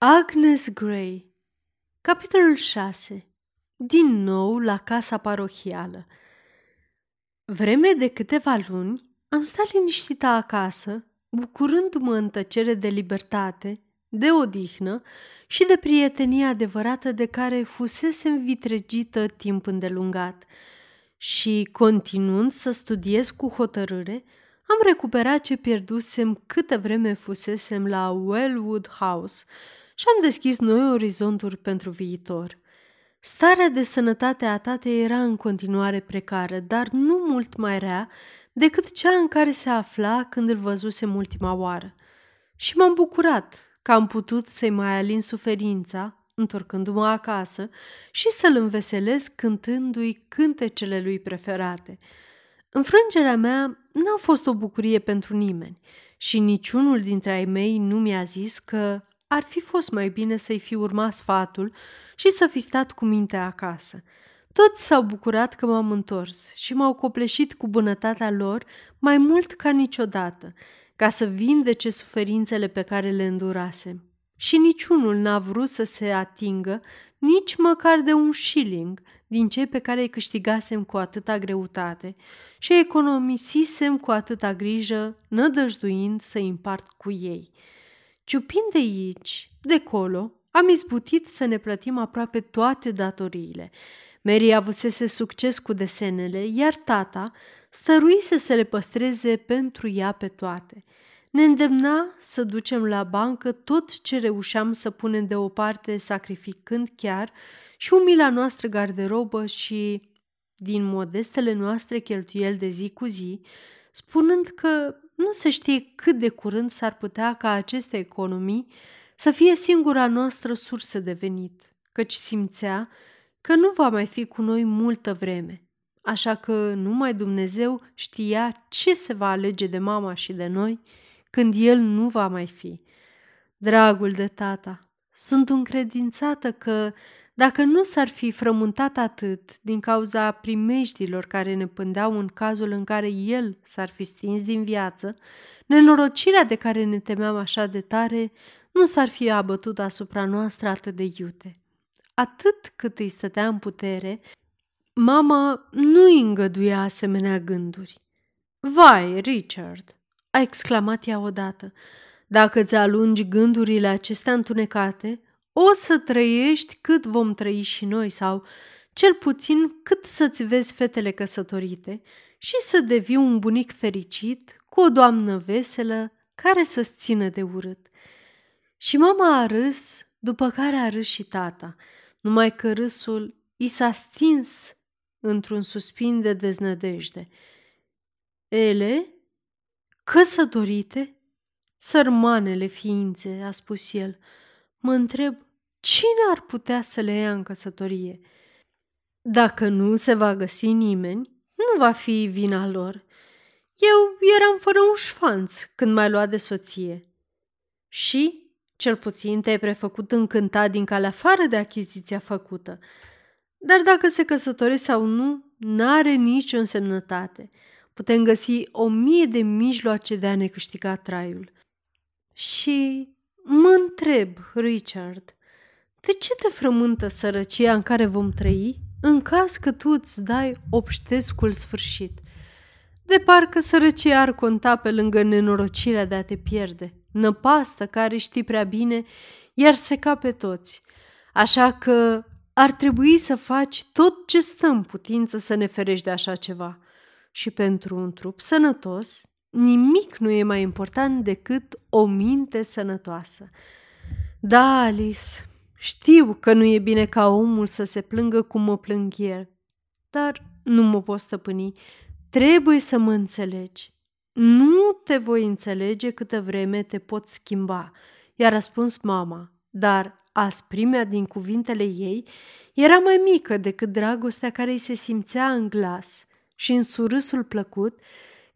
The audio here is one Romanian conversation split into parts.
Agnes Gray Capitolul 6 Din nou la casa parohială Vreme de câteva luni am stat liniștită acasă, bucurându-mă în tăcere de libertate, de odihnă și de prietenie adevărată de care fusesem vitregită timp îndelungat. Și, continuând să studiez cu hotărâre, am recuperat ce pierdusem câtă vreme fusesem la Wellwood House – și am deschis noi orizonturi pentru viitor. Starea de sănătate a tatei era în continuare precară, dar nu mult mai rea decât cea în care se afla când îl văzusem ultima oară. Și m-am bucurat că am putut să-i mai alin suferința, întorcându-mă acasă, și să-l înveselesc cântându-i cântecele lui preferate. Înfrângerea mea n-a fost o bucurie pentru nimeni și niciunul dintre ai mei nu mi-a zis că ar fi fost mai bine să-i fi urmat sfatul și să fi stat cu mintea acasă. Toți s-au bucurat că m-am întors și m-au copleșit cu bunătatea lor mai mult ca niciodată, ca să vindece suferințele pe care le îndurasem. Și niciunul n-a vrut să se atingă nici măcar de un shilling din cei pe care îi câștigasem cu atâta greutate și economisisem cu atâta grijă, nădăjduind să împart cu ei. Ciupind de aici, de colo, am izbutit să ne plătim aproape toate datoriile. Mary avusese succes cu desenele, iar tata stăruise să le păstreze pentru ea pe toate. Ne îndemna să ducem la bancă tot ce reușeam să punem deoparte, sacrificând chiar și umila noastră garderobă și, din modestele noastre cheltuieli de zi cu zi, spunând că nu se știe cât de curând s-ar putea ca aceste economii să fie singura noastră sursă de venit, căci simțea că nu va mai fi cu noi multă vreme, așa că numai Dumnezeu știa ce se va alege de mama și de noi când el nu va mai fi. Dragul de tata, sunt încredințată că dacă nu s-ar fi frământat atât din cauza primejdilor care ne pândeau în cazul în care el s-ar fi stins din viață, nenorocirea de care ne temeam așa de tare nu s-ar fi abătut asupra noastră atât de iute. Atât cât îi stătea în putere, mama nu îi îngăduia asemenea gânduri. Vai, Richard!" a exclamat ea odată. Dacă ți alungi gândurile acestea întunecate, o să trăiești cât vom trăi și noi sau cel puțin cât să-ți vezi fetele căsătorite și să devii un bunic fericit cu o doamnă veselă care să-ți țină de urât. Și mama a râs, după care a râs și tata, numai că râsul i s-a stins într-un suspin de deznădejde. Ele? Căsătorite? Sărmanele ființe, a spus el. Mă întreb Cine ar putea să le ia în căsătorie? Dacă nu se va găsi nimeni, nu va fi vina lor. Eu eram fără un șfanț când m-ai luat de soție. Și, cel puțin, te-ai prefăcut încântat din calea afară de achiziția făcută. Dar dacă se căsătoresc sau nu, n-are nicio însemnătate. Putem găsi o mie de mijloace de a ne câștiga traiul. Și mă întreb, Richard, de ce te frământă sărăcia în care vom trăi în caz că tu îți dai obștescul sfârșit? De parcă sărăcia ar conta pe lângă nenorocirea de a te pierde, năpastă care știi prea bine, iar seca pe toți. Așa că ar trebui să faci tot ce stă în putință să ne ferești de așa ceva. Și pentru un trup sănătos, nimic nu e mai important decât o minte sănătoasă. Da, Alice, știu că nu e bine ca omul să se plângă cum mă plâng el, dar nu mă pot stăpâni. Trebuie să mă înțelegi. Nu te voi înțelege câtă vreme te pot schimba, i-a răspuns mama, dar asprimea din cuvintele ei era mai mică decât dragostea care îi se simțea în glas și în surâsul plăcut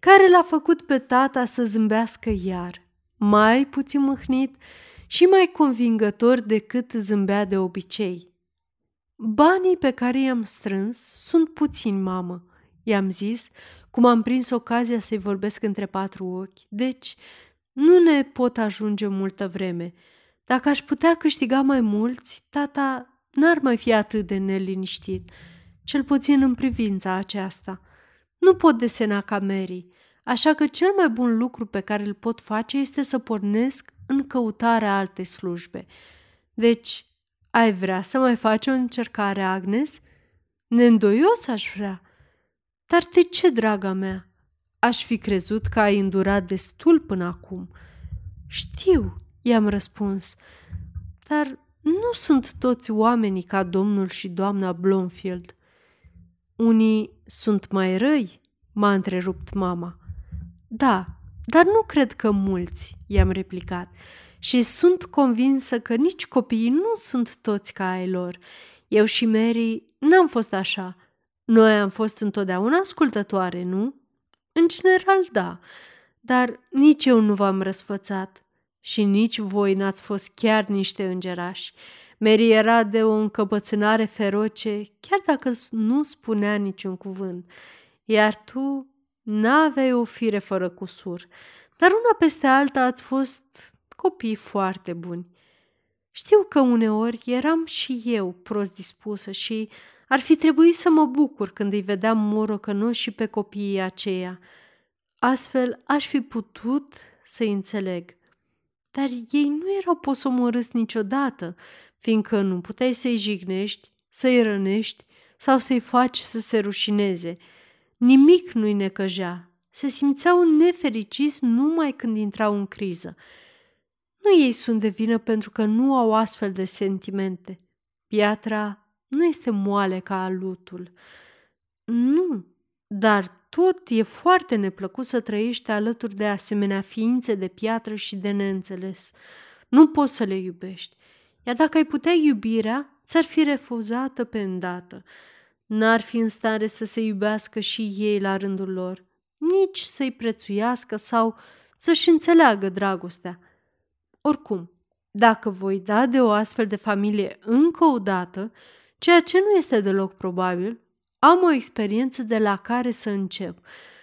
care l-a făcut pe tata să zâmbească iar, mai puțin mâhnit și mai convingător decât zâmbea de obicei. Banii pe care i-am strâns sunt puțini, mamă, i-am zis, cum am prins ocazia să-i vorbesc între patru ochi, deci nu ne pot ajunge multă vreme. Dacă aș putea câștiga mai mulți, tata n-ar mai fi atât de neliniștit, cel puțin în privința aceasta. Nu pot desena ca Mary, așa că cel mai bun lucru pe care îl pot face este să pornesc în căutarea alte slujbe. Deci, ai vrea să mai faci o încercare, Agnes? Neîndoios aș vrea. Dar de ce, draga mea? Aș fi crezut că ai îndurat destul până acum. Știu, i-am răspuns, dar nu sunt toți oamenii ca domnul și doamna Blomfield. Unii sunt mai răi, m-a întrerupt mama. Da, dar nu cred că mulți, i-am replicat, și sunt convinsă că nici copiii nu sunt toți ca ai lor. Eu și Mary n-am fost așa. Noi am fost întotdeauna ascultătoare, nu? În general, da, dar nici eu nu v-am răsfățat și nici voi n-ați fost chiar niște îngerași. Mary era de o încăpățânare feroce, chiar dacă nu spunea niciun cuvânt, iar tu n-aveai o fire fără cusur, dar una peste alta ați fost copii foarte buni. Știu că uneori eram și eu prost dispusă și ar fi trebuit să mă bucur când îi vedeam morocănoși și pe copiii aceia. Astfel aș fi putut să-i înțeleg. Dar ei nu erau posomorâți niciodată, fiindcă nu puteai să-i jignești, să-i rănești sau să-i faci să se rușineze. Nimic nu-i necăjea. Se simțeau nefericiți numai când intrau în criză. Nu ei sunt de vină pentru că nu au astfel de sentimente. Piatra nu este moale ca alutul. Nu, dar tot e foarte neplăcut să trăiești alături de asemenea ființe de piatră și de neînțeles. Nu poți să le iubești. Iar dacă ai putea iubirea, ți-ar fi refuzată pe îndată. N-ar fi în stare să se iubească și ei la rândul lor, nici să-i prețuiască sau să-și înțeleagă dragostea. Oricum, dacă voi da de o astfel de familie încă o dată, ceea ce nu este deloc probabil, am o experiență de la care să încep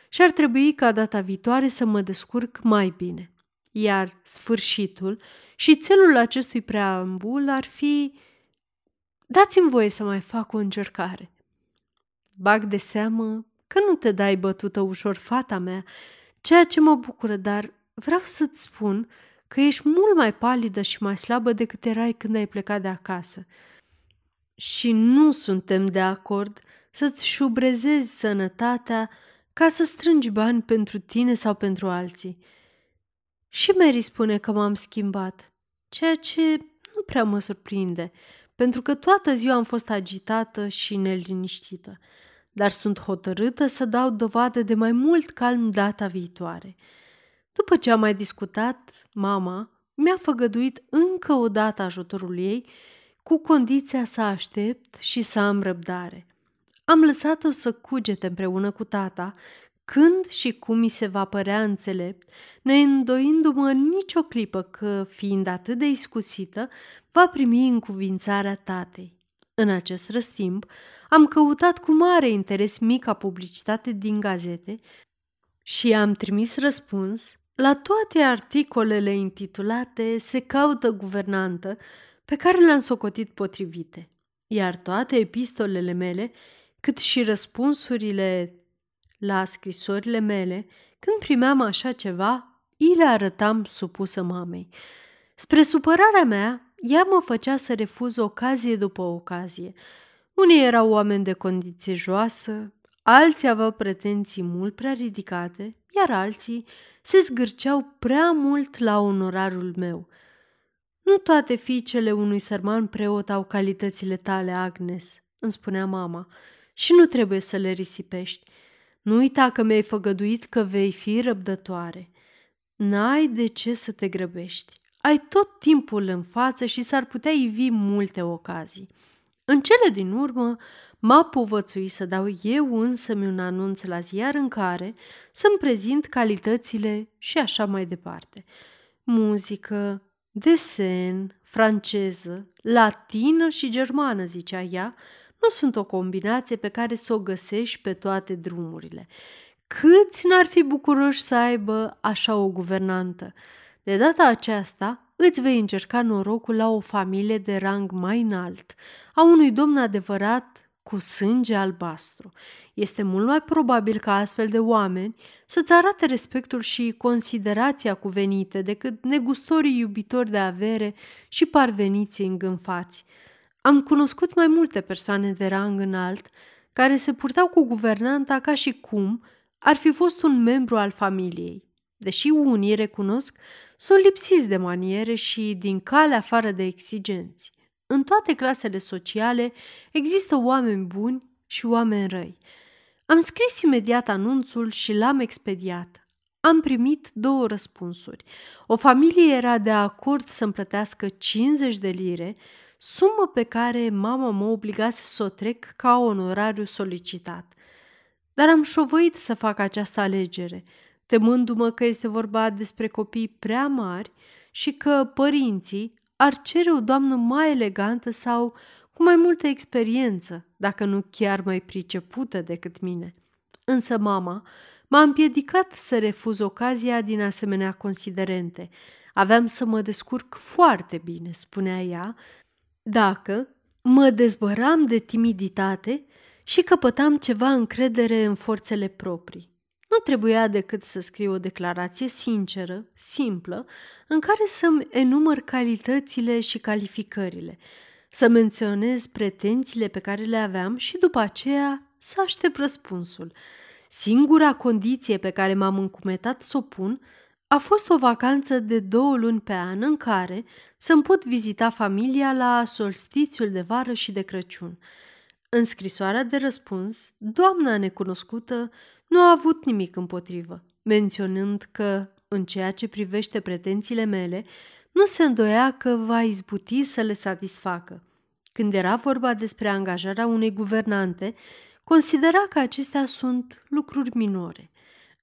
și ar trebui ca data viitoare să mă descurc mai bine. Iar sfârșitul și țelul acestui preambul ar fi dați-mi voie să mai fac o încercare. Bag de seamă că nu te dai bătută ușor, fata mea, ceea ce mă bucură, dar vreau să-ți spun că ești mult mai palidă și mai slabă decât erai când ai plecat de acasă. Și nu suntem de acord să-ți șubrezezi sănătatea ca să strângi bani pentru tine sau pentru alții. Și Mary spune că m-am schimbat, ceea ce nu prea mă surprinde, pentru că toată ziua am fost agitată și neliniștită, dar sunt hotărâtă să dau dovadă de mai mult calm data viitoare. După ce am mai discutat, mama mi-a făgăduit încă o dată ajutorul ei, cu condiția să aștept și să am răbdare. Am lăsat-o să cugete împreună cu tata, când și cum mi se va părea înțelept, neîndoindu-mă nicio clipă că, fiind atât de iscusită, va primi încuvințarea tatei. În acest răstimp, am căutat cu mare interes mica publicitate din gazete și am trimis răspuns la toate articolele intitulate Se caută guvernantă, pe care le-am socotit potrivite, iar toate epistolele mele cât și răspunsurile la scrisorile mele, când primeam așa ceva, îi le arătam supusă mamei. Spre supărarea mea, ea mă făcea să refuz ocazie după ocazie. Unii erau oameni de condiție joasă, alții aveau pretenții mult prea ridicate, iar alții se zgârceau prea mult la onorarul meu. Nu toate fiicele unui sărman preot au calitățile tale, Agnes, îmi spunea mama, și nu trebuie să le risipești. Nu uita că mi-ai făgăduit că vei fi răbdătoare. N-ai de ce să te grăbești. Ai tot timpul în față și s-ar putea ivi multe ocazii. În cele din urmă, m-a povățuit să dau eu însă un anunț la ziar în care să-mi prezint calitățile și așa mai departe. Muzică, desen, franceză, latină și germană, zicea ea, nu sunt o combinație pe care să o găsești pe toate drumurile. Câți n-ar fi bucuroși să aibă așa o guvernantă? De data aceasta, îți vei încerca norocul la o familie de rang mai înalt, a unui domn adevărat cu sânge albastru. Este mult mai probabil ca astfel de oameni să-ți arate respectul și considerația cuvenite decât negustorii iubitori de avere și parveniții îngânfați. Am cunoscut mai multe persoane de rang înalt care se purtau cu guvernanta ca și cum ar fi fost un membru al familiei. Deși unii recunosc, sunt lipsiți de maniere și din cale afară de exigenți. În toate clasele sociale există oameni buni și oameni răi. Am scris imediat anunțul și l-am expediat. Am primit două răspunsuri. O familie era de acord să-mi plătească 50 de lire, sumă pe care mama mă obligase să o trec ca onorariu solicitat. Dar am șovăit să fac această alegere, temându-mă că este vorba despre copii prea mari și că părinții ar cere o doamnă mai elegantă sau cu mai multă experiență, dacă nu chiar mai pricepută decât mine. Însă mama m-a împiedicat să refuz ocazia din asemenea considerente. Aveam să mă descurc foarte bine, spunea ea, dacă mă dezbăram de timiditate și căpătam ceva încredere în forțele proprii. Nu trebuia decât să scriu o declarație sinceră, simplă, în care să-mi enumăr calitățile și calificările, să menționez pretențiile pe care le aveam și după aceea să aștept răspunsul. Singura condiție pe care m-am încumetat să o pun a fost o vacanță de două luni pe an în care să-mi pot vizita familia la solstițiul de vară și de Crăciun. În scrisoarea de răspuns, doamna necunoscută nu a avut nimic împotrivă, menționând că, în ceea ce privește pretențiile mele, nu se îndoia că va izbuti să le satisfacă. Când era vorba despre angajarea unei guvernante, considera că acestea sunt lucruri minore.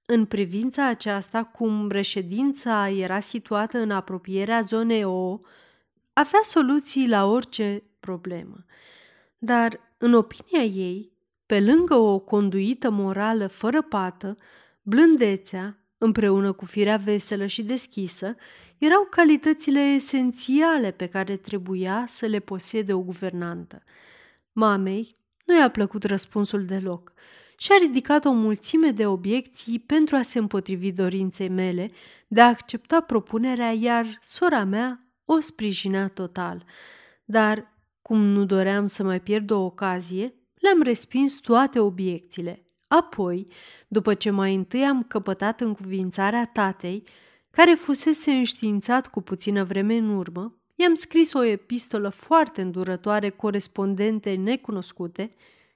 În privința aceasta, cum reședința era situată în apropierea zonei O, avea soluții la orice problemă. Dar, în opinia ei, pe lângă o conduită morală fără pată, blândețea, împreună cu firea veselă și deschisă, erau calitățile esențiale pe care trebuia să le posede o guvernantă. Mamei nu i-a plăcut răspunsul deloc și a ridicat o mulțime de obiecții pentru a se împotrivi dorinței mele de a accepta propunerea, iar sora mea o sprijinea total. Dar, cum nu doream să mai pierd o ocazie, le-am respins toate obiecțiile. Apoi, după ce mai întâi am căpătat cuvințarea tatei, care fusese înștiințat cu puțină vreme în urmă, i-am scris o epistolă foarte îndurătoare corespondente necunoscute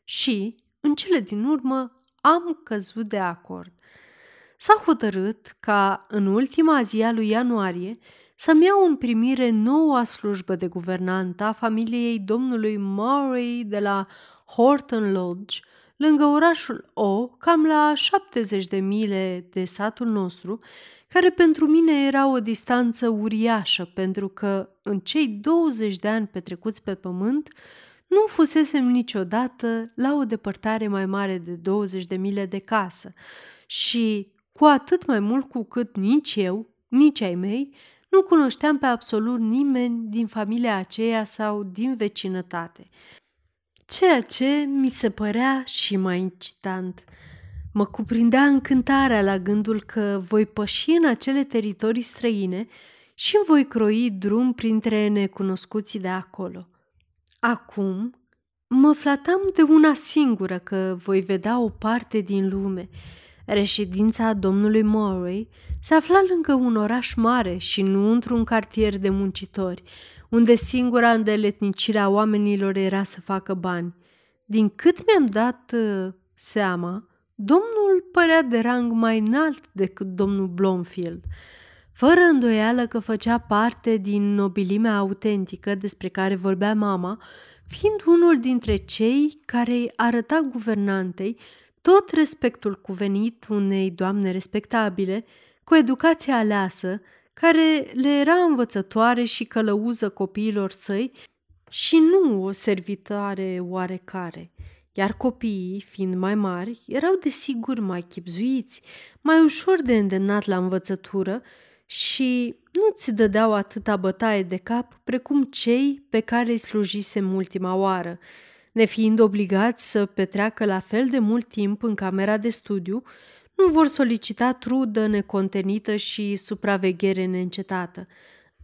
și, în cele din urmă, am căzut de acord. S-a hotărât ca, în ultima zi a lui ianuarie, să-mi iau în primire noua slujbă de guvernantă a familiei domnului Murray de la Horton Lodge, lângă orașul O, cam la 70 de mile de satul nostru, care pentru mine era o distanță uriașă, pentru că în cei 20 de ani petrecuți pe pământ, nu fusesem niciodată la o depărtare mai mare de 20 de mile de casă și cu atât mai mult cu cât nici eu, nici ai mei, nu cunoșteam pe absolut nimeni din familia aceea sau din vecinătate ceea ce mi se părea și mai incitant. Mă cuprindea încântarea la gândul că voi păși în acele teritorii străine și îmi voi croi drum printre necunoscuții de acolo. Acum mă flatam de una singură că voi vedea o parte din lume. Reședința domnului Murray se afla lângă un oraș mare și nu într-un cartier de muncitori, unde singura îndeletnicire a oamenilor era să facă bani. Din cât mi-am dat uh, seama, domnul părea de rang mai înalt decât domnul Blomfield, fără îndoială că făcea parte din nobilimea autentică despre care vorbea mama, fiind unul dintre cei care îi arăta guvernantei tot respectul cuvenit unei doamne respectabile, cu educația aleasă, care le era învățătoare și călăuză copiilor săi și nu o servitoare oarecare, iar copiii, fiind mai mari, erau desigur mai chipzuiți, mai ușor de îndemnat la învățătură și nu ți dădeau atâta bătaie de cap precum cei pe care îi slujise ultima oară, nefiind obligați să petreacă la fel de mult timp în camera de studiu, nu vor solicita trudă necontenită și supraveghere neîncetată.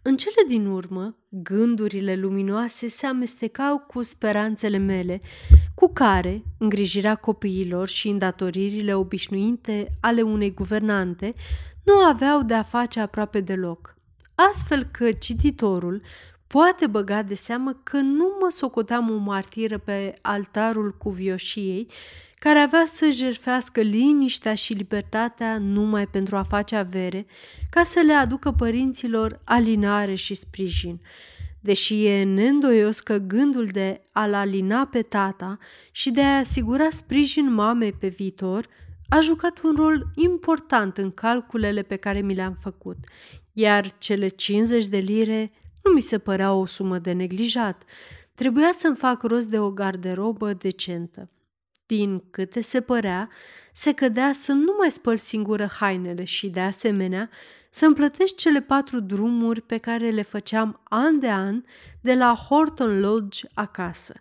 În cele din urmă, gândurile luminoase se amestecau cu speranțele mele, cu care îngrijirea copiilor și îndatoririle obișnuite ale unei guvernante nu aveau de a face aproape deloc. Astfel că cititorul poate băga de seamă că nu mă socoteam o martiră pe altarul cuvioșiei, care avea să jerfească liniștea și libertatea numai pentru a face avere, ca să le aducă părinților alinare și sprijin. Deși e neîndoios că gândul de a-l alina pe tata și de a asigura sprijin mamei pe viitor a jucat un rol important în calculele pe care mi le-am făcut, iar cele 50 de lire nu mi se părea o sumă de neglijat. Trebuia să-mi fac rost de o garderobă decentă. Din câte se părea, se cădea să nu mai spăl singură hainele și, de asemenea, să-mi plătești cele patru drumuri pe care le făceam an de an de la Horton Lodge acasă.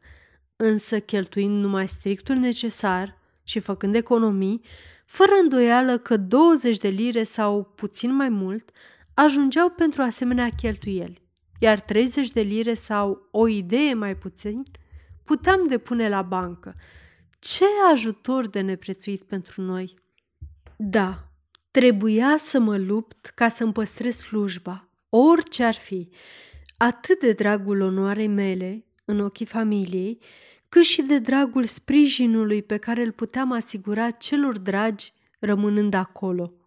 Însă, cheltuind numai strictul necesar și făcând economii, fără îndoială că 20 de lire sau puțin mai mult ajungeau pentru asemenea cheltuieli, iar 30 de lire sau o idee mai puțin puteam depune la bancă. Ce ajutor de neprețuit pentru noi! Da, trebuia să mă lupt ca să-mi păstrez slujba, orice ar fi, atât de dragul onoarei mele în ochii familiei, cât și de dragul sprijinului pe care îl puteam asigura celor dragi rămânând acolo –